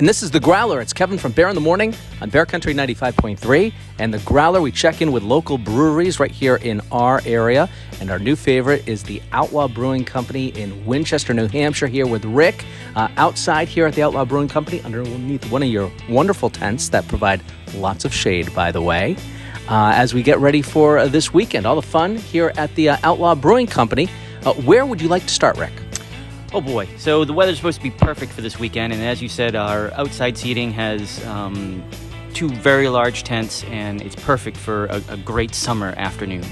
And this is The Growler. It's Kevin from Bear in the Morning on Bear Country 95.3. And The Growler, we check in with local breweries right here in our area. And our new favorite is the Outlaw Brewing Company in Winchester, New Hampshire, here with Rick. Uh, outside here at the Outlaw Brewing Company, underneath one of your wonderful tents that provide lots of shade, by the way. Uh, as we get ready for uh, this weekend, all the fun here at the uh, Outlaw Brewing Company. Uh, where would you like to start, Rick? Oh boy. So the weather's supposed to be perfect for this weekend, and as you said, our outside seating has um, two very large tents, and it's perfect for a, a great summer afternoon.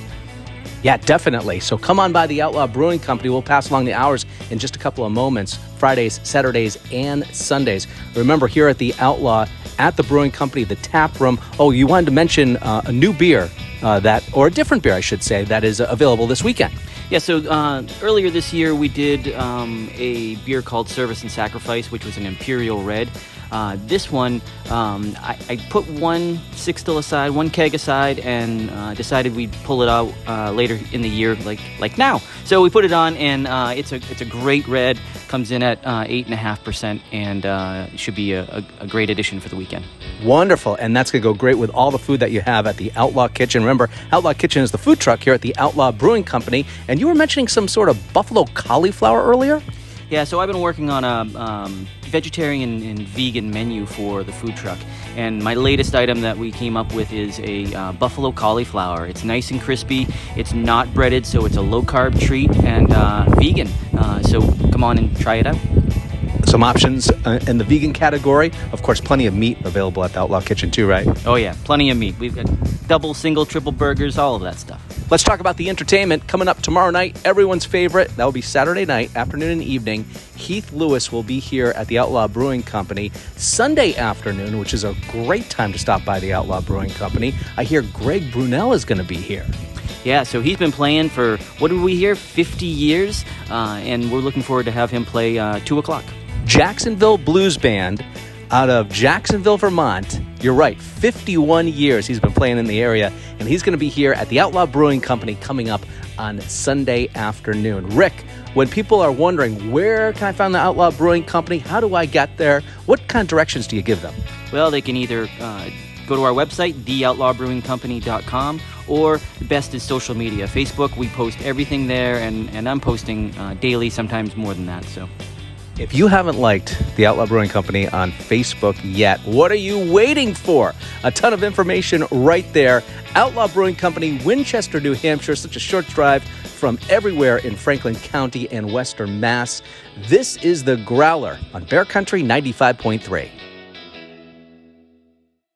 Yeah, definitely. So come on by the Outlaw Brewing Company. We'll pass along the hours in just a couple of moments Fridays, Saturdays, and Sundays. Remember, here at the Outlaw, at the Brewing Company, the tap room. Oh, you wanted to mention uh, a new beer uh, that, or a different beer, I should say, that is available this weekend. Yeah, so uh, earlier this year we did um, a beer called Service and Sacrifice, which was an Imperial Red. Uh, this one, um, I, I, put one sixtel aside, one keg aside, and uh, decided we'd pull it out uh, later in the year, like like now. So we put it on, and uh, it's a it's a great red. Comes in at uh, eight and a half percent, and uh, should be a, a, a great addition for the weekend. Wonderful, and that's to go great with all the food that you have at the Outlaw Kitchen. Remember, Outlaw Kitchen is the food truck here at the Outlaw Brewing Company, and you were mentioning some sort of buffalo cauliflower earlier. Yeah, so I've been working on a um, vegetarian and vegan menu for the food truck, and my latest item that we came up with is a uh, buffalo cauliflower. It's nice and crispy. It's not breaded, so it's a low carb treat and uh, vegan. Uh, so come on and try it out. Some options uh, in the vegan category. Of course, plenty of meat available at the Outlaw Kitchen, too, right? Oh, yeah, plenty of meat. We've got double, single, triple burgers, all of that stuff. Let's talk about the entertainment coming up tomorrow night. Everyone's favorite. That will be Saturday night, afternoon and evening. Heath Lewis will be here at the Outlaw Brewing Company Sunday afternoon, which is a great time to stop by the Outlaw Brewing Company. I hear Greg Brunel is going to be here. Yeah, so he's been playing for, what did we hear, 50 years? Uh, and we're looking forward to have him play uh, 2 o'clock. Jacksonville Blues Band out of Jacksonville, Vermont. You're right, 51 years he's been playing in the area, and he's going to be here at the Outlaw Brewing Company coming up on Sunday afternoon. Rick, when people are wondering where can I find the Outlaw Brewing Company, how do I get there, what kind of directions do you give them? Well, they can either uh, go to our website, theoutlawbrewingcompany.com, or the best is social media. Facebook, we post everything there, and, and I'm posting uh, daily, sometimes more than that. So. If you haven't liked the Outlaw Brewing Company on Facebook yet, what are you waiting for? A ton of information right there. Outlaw Brewing Company, Winchester, New Hampshire, such a short drive from everywhere in Franklin County and Western Mass. This is the Growler on Bear Country 95.3.